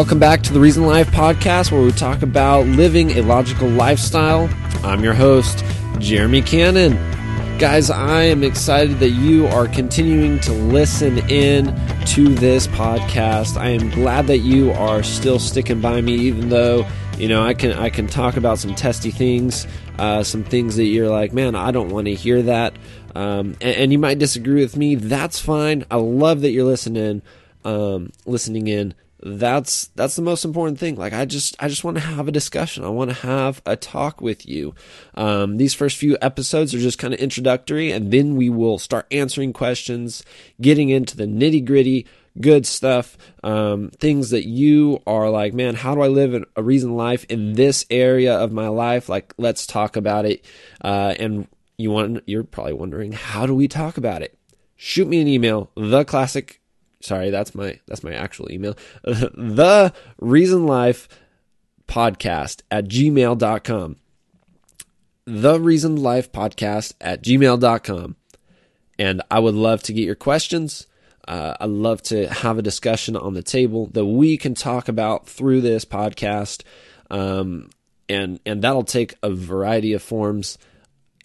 Welcome back to the Reasoned Life podcast, where we talk about living a logical lifestyle. I'm your host, Jeremy Cannon. Guys, I am excited that you are continuing to listen in to this podcast. I am glad that you are still sticking by me, even though you know I can I can talk about some testy things, uh, some things that you're like, man, I don't want to hear that, um, and, and, you might disagree with me. That's fine. I love that you're listening, um, listening in that's that's the most important thing. Like i just i just want to have a discussion. I want to have a talk with you. Um, these first few episodes are just kind of introductory and then we will start answering questions getting into the nitty gritty good stuff um, things that you are like man how do i live a reason life in this area of my life? Like let's talk about it. Uh, and you want you're probably wondering how do we talk about it? Shoot me an email the classic sorry, that's my that's my actual email. the reasoned life podcast at gmail.com. The reasoned life podcast at gmail.com. And I would love to get your questions. Uh, I'd love to have a discussion on the table that we can talk about through this podcast. Um, and, and that'll take a variety of forms.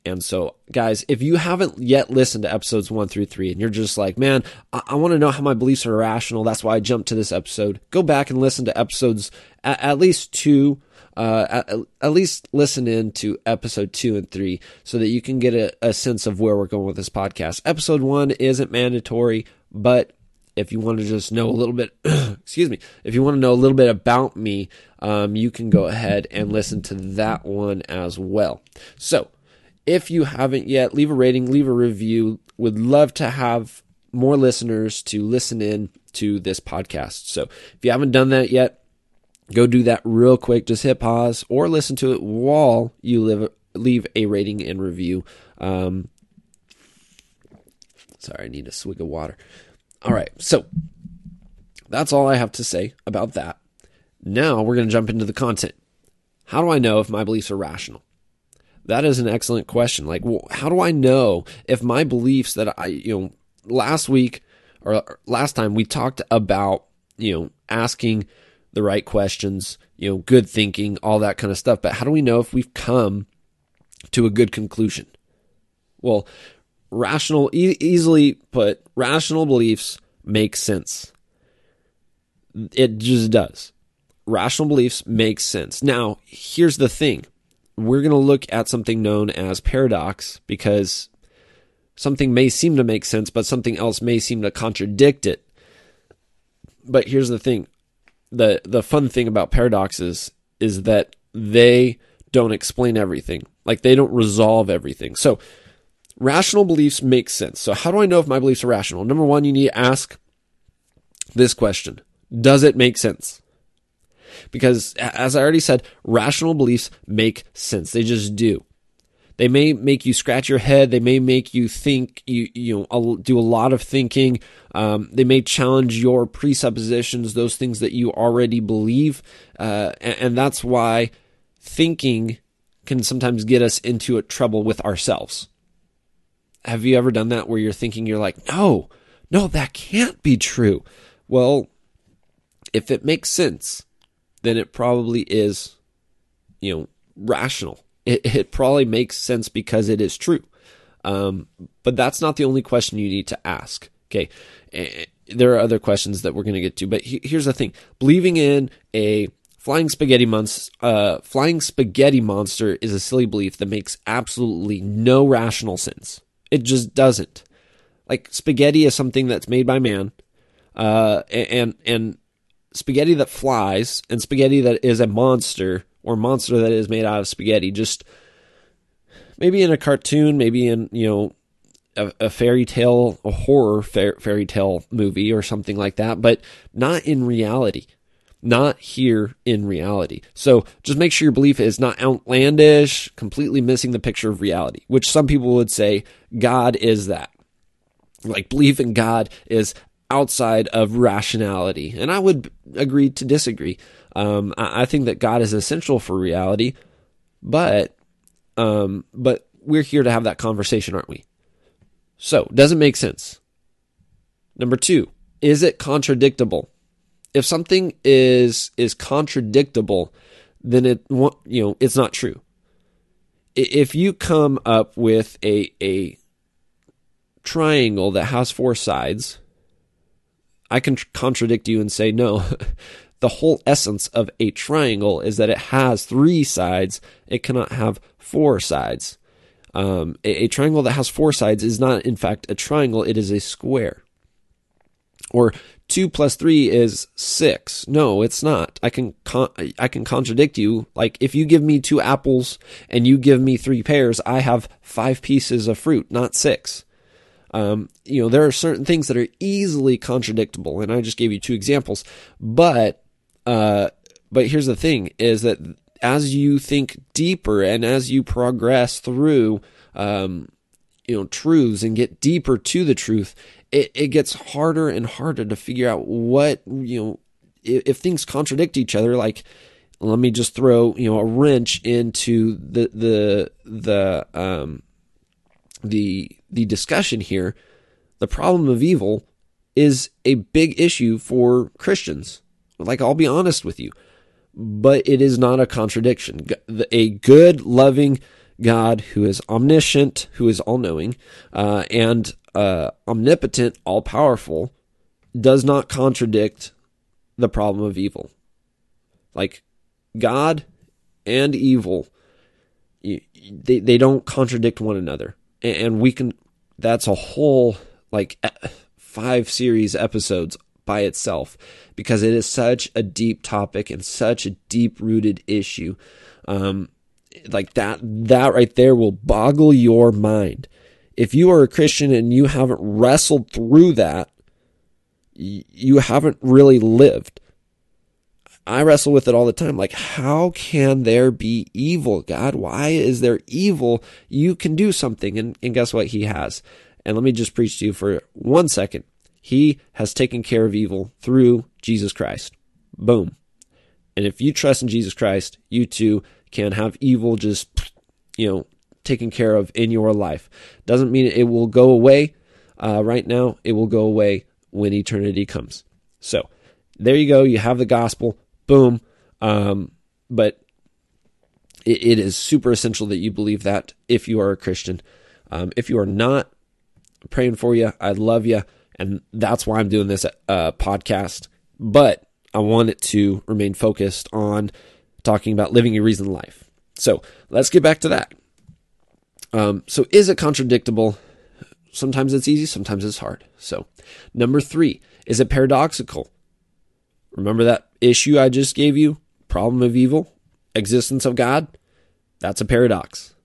And so, guys, if you haven't yet listened to episodes one through three and you're just like, man, I, I want to know how my beliefs are rational, that's why I jumped to this episode, go back and listen to episodes at, at least two. Uh, at, at, least listen in to episode two and three so that you can get a, a sense of where we're going with this podcast. Episode one isn't mandatory, but if you want to just know a little bit, excuse me, if you want to know a little bit about me, um, you can go ahead and listen to that one as well. So, if you haven't yet, leave a rating, leave a review. Would love to have more listeners to listen in to this podcast. So if you haven't done that yet, go do that real quick. Just hit pause or listen to it while you live, leave a rating and review. Um, sorry, I need a swig of water. All right, so that's all I have to say about that. Now we're going to jump into the content. How do I know if my beliefs are rational? That is an excellent question. Like, well, how do I know if my beliefs that I, you know, last week or last time we talked about, you know, asking the right questions, you know, good thinking, all that kind of stuff. But how do we know if we've come to a good conclusion? Well, rational, e- easily put, rational beliefs make sense. It just does. Rational beliefs make sense. Now, here's the thing we're going to look at something known as paradox because something may seem to make sense, but something else may seem to contradict it. But here's the thing the the fun thing about paradoxes is that they don't explain everything. Like they don't resolve everything. So rational beliefs make sense. So how do I know if my beliefs are rational? Number 1, you need to ask this question. Does it make sense? Because, as I already said, rational beliefs make sense. They just do. They may make you scratch your head. They may make you think. You you know do a lot of thinking. Um, they may challenge your presuppositions, those things that you already believe, uh, and, and that's why thinking can sometimes get us into trouble with ourselves. Have you ever done that where you're thinking you're like, no, no, that can't be true? Well, if it makes sense, then it probably is, you know, rational. It, it probably makes sense because it is true. Um, but that's not the only question you need to ask. Okay. There are other questions that we're going to get to, but here's the thing believing in a flying spaghetti monster, uh, flying spaghetti monster is a silly belief that makes absolutely no rational sense. It just doesn't. Like spaghetti is something that's made by man, uh, and and spaghetti that flies and spaghetti that is a monster or monster that is made out of spaghetti. Just maybe in a cartoon, maybe in, you know, a, a fairy tale, a horror fairy tale movie or something like that, but not in reality. Not here in reality. So just make sure your belief is not outlandish, completely missing the picture of reality, which some people would say God is that. Like belief in God is outside of rationality. And I would agree to disagree. Um, I, I, think that God is essential for reality, but um, but we're here to have that conversation, aren't we? So, does it make sense? Number two, is it contradictable? if something is is contradictable, then it you know it's not true. If you come up with a a triangle that has four sides, I can contradict you and say no. the whole essence of a triangle is that it has three sides. It cannot have four sides. Um, a, a triangle that has four sides is not, in fact, a triangle. It is a square. Or two plus three is six. No, it's not. I can con- I can contradict you. Like if you give me two apples and you give me three pears, I have five pieces of fruit, not six. Um, you know, there are certain things that are easily contradictable, and I just gave you two examples. But uh, but here's the thing: is that as you think deeper and as you progress through um, you know truths and get deeper to the truth, it, it gets harder and harder to figure out what you know if, if things contradict each other. Like, let me just throw you know a wrench into the the the um the the discussion here. The problem of evil is a big issue for Christians. Like, I'll be honest with you, but it is not a contradiction. A good, loving God who is omniscient, who is all knowing, uh, and uh, omnipotent, all powerful, does not contradict the problem of evil. Like, God and evil, they, they don't contradict one another. And we can, that's a whole, like, five series episodes by itself because it is such a deep topic and such a deep rooted issue. Um, like that, that right there will boggle your mind. If you are a Christian and you haven't wrestled through that, you haven't really lived. I wrestle with it all the time. Like, how can there be evil, God? Why is there evil? You can do something. And, and guess what? He has. And let me just preach to you for one second. He has taken care of evil through Jesus Christ. Boom. And if you trust in Jesus Christ, you too can have evil just, you know, taken care of in your life. Doesn't mean it will go away uh, right now. It will go away when eternity comes. So there you go. You have the gospel. Boom. Um, but it, it is super essential that you believe that if you are a Christian. Um, if you are not, praying for you. I love you. And that's why I'm doing this uh, podcast. But I want it to remain focused on talking about living a reasoned life. So let's get back to that. Um, so, is it contradictable? Sometimes it's easy, sometimes it's hard. So, number three, is it paradoxical? Remember that issue I just gave you? Problem of evil, existence of God? That's a paradox.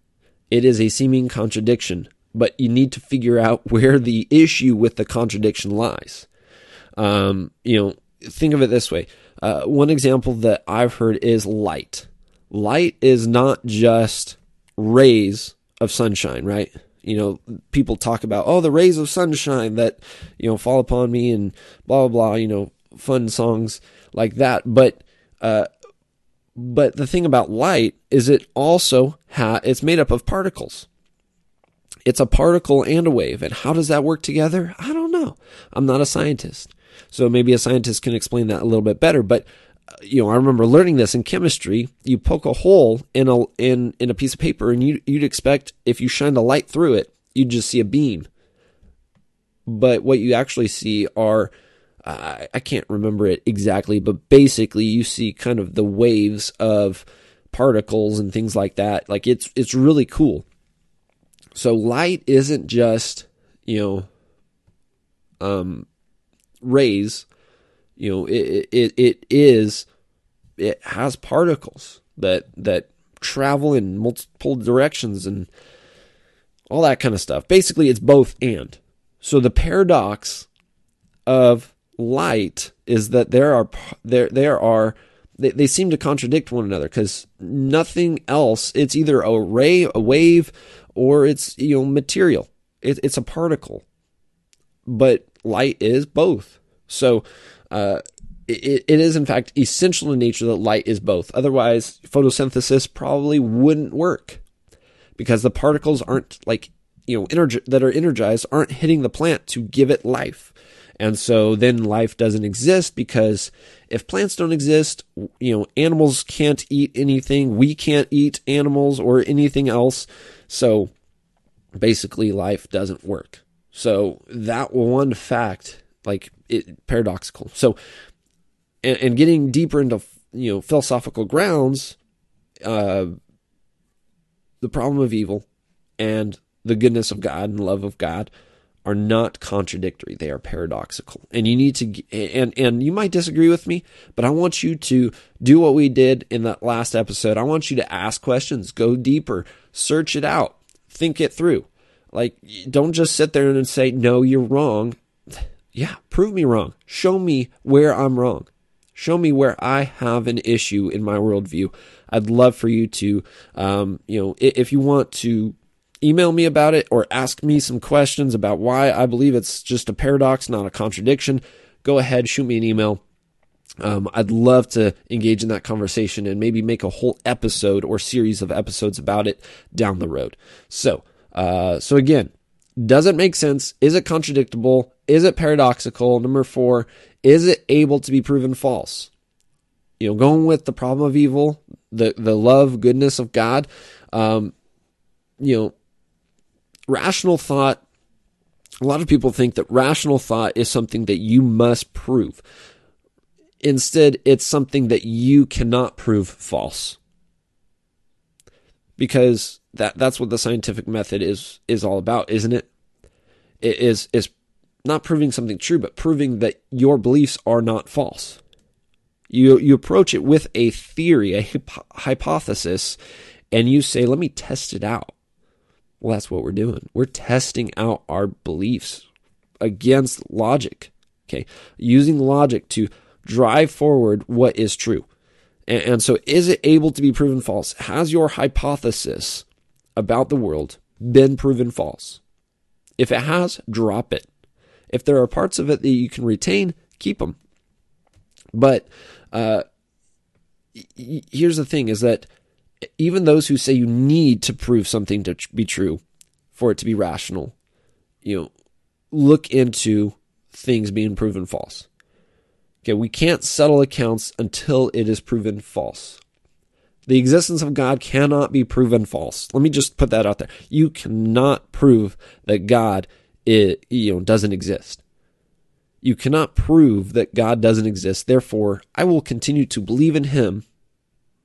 It is a seeming contradiction but you need to figure out where the issue with the contradiction lies. Um, you know, think of it this way. Uh, one example that I've heard is light. Light is not just rays of sunshine, right? You know, people talk about, oh, the rays of sunshine that, you know, fall upon me and blah, blah, blah, you know, fun songs like that. But, uh, but the thing about light is it also ha- it's made up of particles. It's a particle and a wave. And how does that work together? I don't know. I'm not a scientist. So maybe a scientist can explain that a little bit better. But uh, you know, I remember learning this in chemistry. You poke a hole in a in in a piece of paper, and you you'd expect if you shine the light through it, you'd just see a beam. But what you actually see are uh, I can't remember it exactly, but basically you see kind of the waves of particles and things like that. Like it's it's really cool. So light isn't just, you know, um, rays. You know, it, it, it is, it has particles that, that travel in multiple directions and all that kind of stuff. Basically, it's both and. So the paradox of light is that there are there there are they, they seem to contradict one another because nothing else it's either a ray a wave or it's you know material. It, it's a particle, but light is both. So uh, it, it is in fact essential in nature that light is both. Otherwise, photosynthesis probably wouldn't work because the particles aren't like you know energi- that are energized aren't hitting the plant to give it life. And so then life doesn't exist because if plants don't exist, you know, animals can't eat anything. We can't eat animals or anything else. So basically, life doesn't work. So that one fact, like it, paradoxical. So, and, and getting deeper into you know philosophical grounds, uh, the problem of evil and the goodness of God and love of God are not contradictory. They are paradoxical. And you need to and and you might disagree with me but i want you to do what we did in that last episode. I want you to ask questions go deeper search it out think it through. Like don't just sit there and say no you're wrong. Yeah prove me wrong. Show me where i'm wrong. Show me where i have an issue in my worldview. I'd love for you to um, you know if you want to email me about it or ask me some questions about why I believe it's just a paradox, not a contradiction, go ahead, shoot me an email. Um, I'd love to engage in that conversation and maybe make a whole episode or series of episodes about it down the road. So, uh, so again, does it make sense? Is it contradictable? Is it paradoxical? Number four, is it able to be proven false? You know, going with the problem of evil, the the love, goodness of God. Um, you know, rational thought, a lot of people think that rational thought is something that you must prove. Instead, it's something that you cannot prove false. Because that that's what the scientific method is is all about, isn't it? It is is not proving something true, but proving that your beliefs are not false. You you approach it with a theory, a hypothesis, and you say, "Let me test it out." Well, that's what we're doing. We're testing out our beliefs against logic. Okay. Using logic to drive forward what is true. And, and, so, is it able to be proven false? Has your hypothesis about the world been proven false? If it has, drop it. If there are parts of it that you can retain, keep them. But uh, here's the thing is that even those who say you need to prove something to be true for it to be rational, you know, look into things being proven false. Okay, we can't settle accounts until it is proven false. The existence of God cannot be proven false. Let me just put that out there. You cannot prove that God it, you know doesn't exist. You cannot prove that God doesn't exist. Therefore, I will continue to believe in him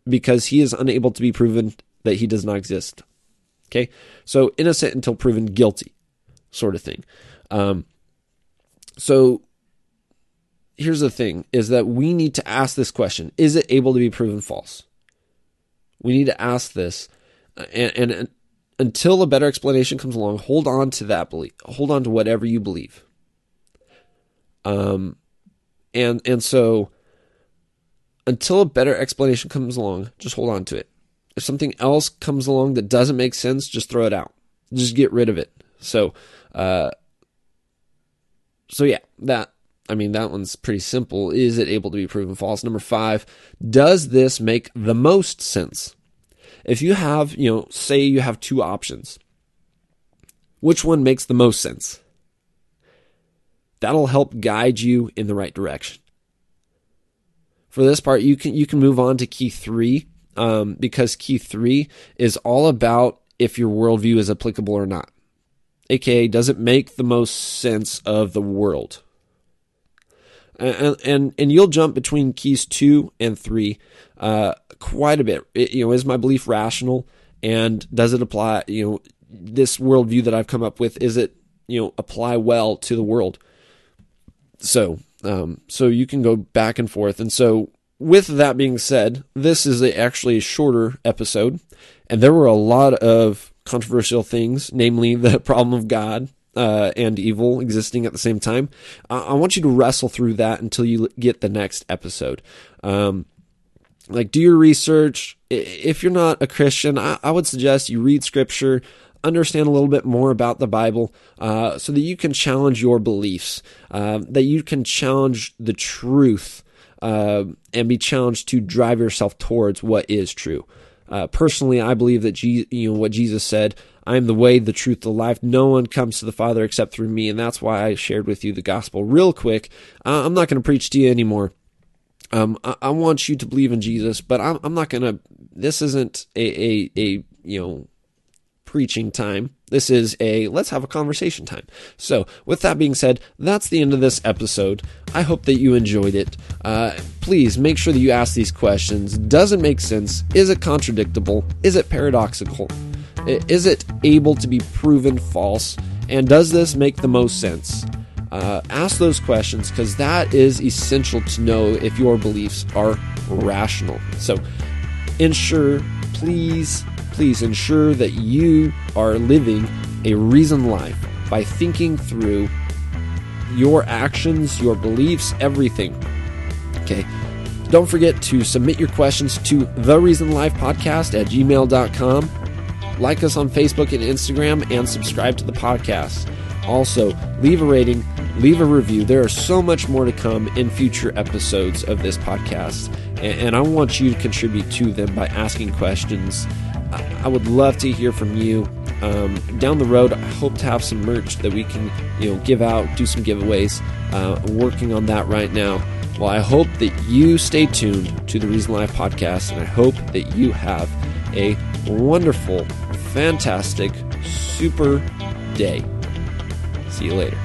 because he is unable to be proven that he does not exist. Okay, so innocent until proven guilty, sort of thing. Um, so here's the thing: is that we need to ask this question: Is it able to be proven false? We need to ask this, and, and, and until a better explanation comes along, hold on to that belief. Hold on to whatever you believe. Um, and and so until a better explanation comes along, just hold on to it. If something else comes along that doesn't make sense, just throw it out. Just get rid of it. So, uh, so yeah, that I mean that one's pretty simple. Is it able to be proven false? Number five, does this make the most sense? If you have, you know, say you have two options, which one makes the most sense? That'll help guide you in the right direction for this part, you can you can move on to key three um, because key three is all about if your worldview is applicable or not. AKA, does it make the most sense of the world? And and, and you'll jump between keys two and three uh, quite a bit. It, you know, is my belief rational? And does it apply? You know, this worldview that I've come up with is it you know apply well to the world? So um, so you can go back and forth. And so, with that being said, this is a, actually a shorter episode, and there were a lot of controversial things, namely the problem of God uh, and evil existing at the same time. I want you to wrestle through that until you get the next episode. Um, like, do your research. If you're not a Christian, I, I would suggest you read scripture understand a little bit more about the Bible uh, so that you can challenge your beliefs, uh, that you can challenge the truth uh, and be challenged to drive yourself towards what is true. Uh, personally, I believe that Je- you know what Jesus said. I am the way, the truth, the life. No one comes to the Father except through me, and that's why I shared with you the gospel real quick. Uh, I'm not going to preach to you anymore. Um, I, I, want you to believe in Jesus, but I'm, I'm not going to. This isn't a, a, a you know preaching time. This is a let's have a conversation time. So, with that being said, that's the end of this episode. I hope that you enjoyed it. Uh, please make sure that you ask these questions. Does it make sense? Is it contradictable? Is it paradoxical? Is it able to be proven false? And does this make the most sense? Uh, ask those questions because that is essential to know if your beliefs are rational. So, ensure, please please ensure that you are living a reasoned life by thinking through your actions, your beliefs, everything. Okay. Don't forget to submit your questions to the Reasoned Life Podcast at gmail.com. Like us on Facebook and Instagram and subscribe to the podcast. Also, leave a rating, leave a review. There are so much more to come in future episodes of this podcast, and, I want you to contribute to them by asking questions I would love to hear from you. Um, down the road, I hope to have some merch that we can, you know, give out, do some giveaways. Uh, working on that right now. Well, I hope that you stay tuned to the Reasoned Life podcast, and I hope that you have a wonderful, fantastic, super day. See you later.